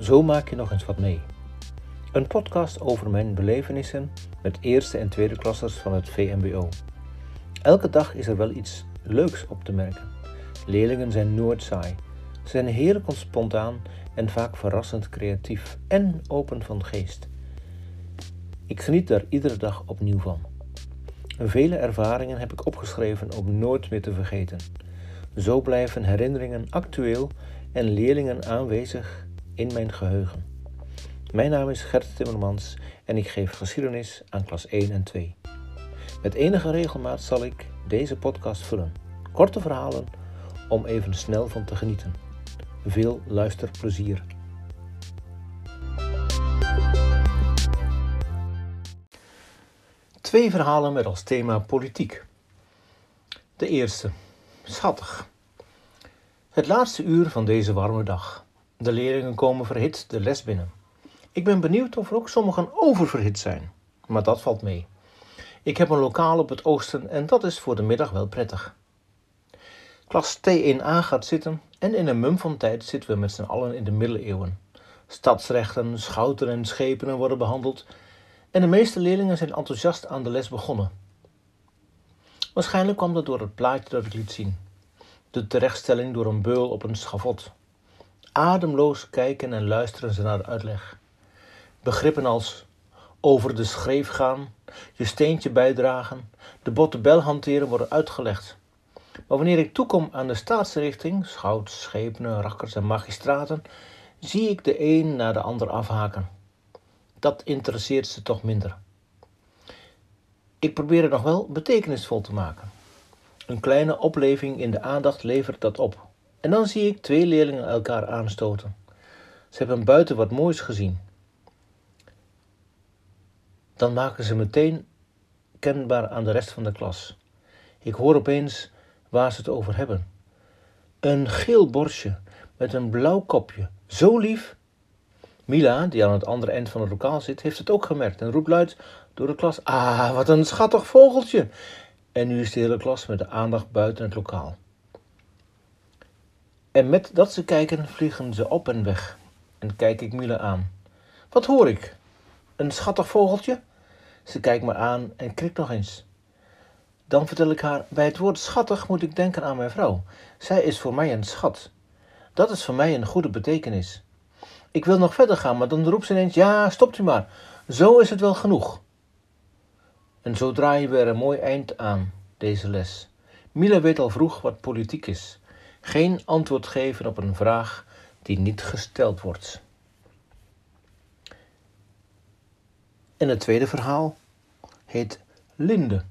Zo maak je nog eens wat mee. Een podcast over mijn belevenissen met eerste en tweede klassers van het VMBO. Elke dag is er wel iets leuks op te merken. Leerlingen zijn nooit saai. Ze zijn heerlijk spontaan en vaak verrassend creatief en open van geest. Ik geniet daar iedere dag opnieuw van. Vele ervaringen heb ik opgeschreven om nooit meer te vergeten. Zo blijven herinneringen actueel en leerlingen aanwezig in mijn geheugen. Mijn naam is Gert Timmermans en ik geef geschiedenis aan klas 1 en 2. Met enige regelmaat zal ik deze podcast vullen. Korte verhalen om even snel van te genieten. Veel luisterplezier. Twee verhalen met als thema politiek. De eerste. Schattig. Het laatste uur van deze warme dag. De leerlingen komen verhit de les binnen. Ik ben benieuwd of er ook sommigen oververhit zijn, maar dat valt mee. Ik heb een lokaal op het oosten en dat is voor de middag wel prettig. Klas T1A gaat zitten en in een mum van tijd zitten we met z'n allen in de middeleeuwen. Stadsrechten, schouten en schepenen worden behandeld en de meeste leerlingen zijn enthousiast aan de les begonnen. Waarschijnlijk kwam dat door het plaatje dat ik liet zien. De terechtstelling door een beul op een schavot. Ademloos kijken en luisteren ze naar de uitleg. Begrippen als over de schreef gaan, je steentje bijdragen, de botte bel hanteren worden uitgelegd. Maar wanneer ik toekom aan de staatsrichting, schout, schepenen, rakkers en magistraten, zie ik de een na de ander afhaken. Dat interesseert ze toch minder. Ik probeer het nog wel betekenisvol te maken. Een kleine opleving in de aandacht levert dat op. En dan zie ik twee leerlingen elkaar aanstoten. Ze hebben buiten wat moois gezien. Dan maken ze meteen kenbaar aan de rest van de klas. Ik hoor opeens waar ze het over hebben. Een geel borstje met een blauw kopje. Zo lief. Mila, die aan het andere eind van het lokaal zit, heeft het ook gemerkt en roept luid door de klas: Ah, wat een schattig vogeltje! En nu is de hele klas met de aandacht buiten het lokaal. En met dat ze kijken, vliegen ze op en weg. En kijk ik Mila aan. Wat hoor ik? Een schattig vogeltje? Ze kijkt me aan en krikt nog eens. Dan vertel ik haar: Bij het woord schattig moet ik denken aan mijn vrouw. Zij is voor mij een schat. Dat is voor mij een goede betekenis. Ik wil nog verder gaan, maar dan roept ze ineens: Ja, stopt u maar. Zo is het wel genoeg. En zo draaien we er een mooi eind aan, deze les. Mila weet al vroeg wat politiek is. Geen antwoord geven op een vraag die niet gesteld wordt. En het tweede verhaal heet Linde.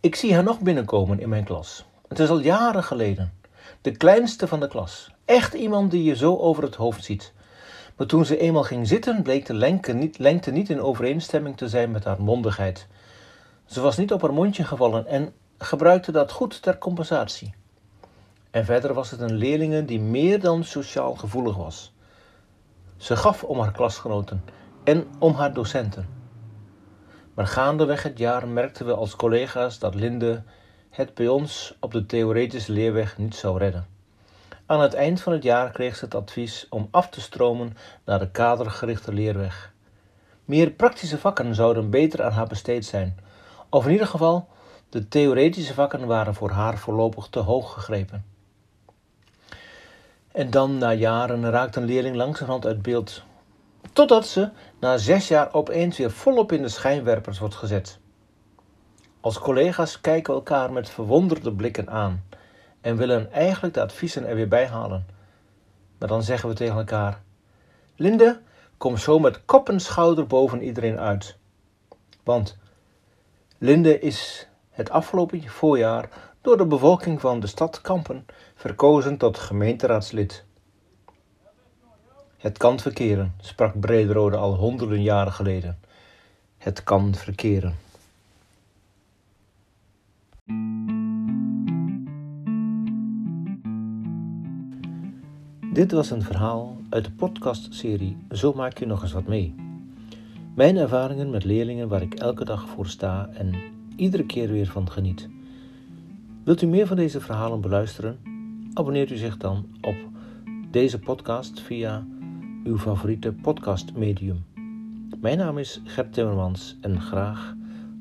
Ik zie haar nog binnenkomen in mijn klas. Het is al jaren geleden. De kleinste van de klas. Echt iemand die je zo over het hoofd ziet. Maar toen ze eenmaal ging zitten, bleek de lengte niet, lengte niet in overeenstemming te zijn met haar mondigheid. Ze was niet op haar mondje gevallen en gebruikte dat goed ter compensatie. En verder was het een leerlinge die meer dan sociaal gevoelig was. Ze gaf om haar klasgenoten en om haar docenten. Maar gaandeweg het jaar merkten we als collega's dat Linde het bij ons op de theoretische leerweg niet zou redden. Aan het eind van het jaar kreeg ze het advies om af te stromen naar de kadergerichte leerweg. Meer praktische vakken zouden beter aan haar besteed zijn, of in ieder geval, de theoretische vakken waren voor haar voorlopig te hoog gegrepen. En dan, na jaren, raakt een leerling langzamerhand uit beeld, totdat ze na zes jaar opeens weer volop in de schijnwerpers wordt gezet. Als collega's kijken we elkaar met verwonderde blikken aan en willen eigenlijk de adviezen er weer bij halen. Maar dan zeggen we tegen elkaar: Linde, kom zo met kop en schouder boven iedereen uit. Want Linde is het afgelopen voorjaar door de bevolking van de stad Kampen verkozen tot gemeenteraadslid. Het kan verkeren, sprak Brederode al honderden jaren geleden. Het kan verkeren. Dit was een verhaal uit de podcastserie Zo maak je nog eens wat mee. Mijn ervaringen met leerlingen waar ik elke dag voor sta en iedere keer weer van geniet. Wilt u meer van deze verhalen beluisteren? Abonneert u zich dan op deze podcast via uw favoriete podcastmedium. Mijn naam is Gert Timmermans en graag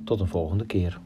tot een volgende keer.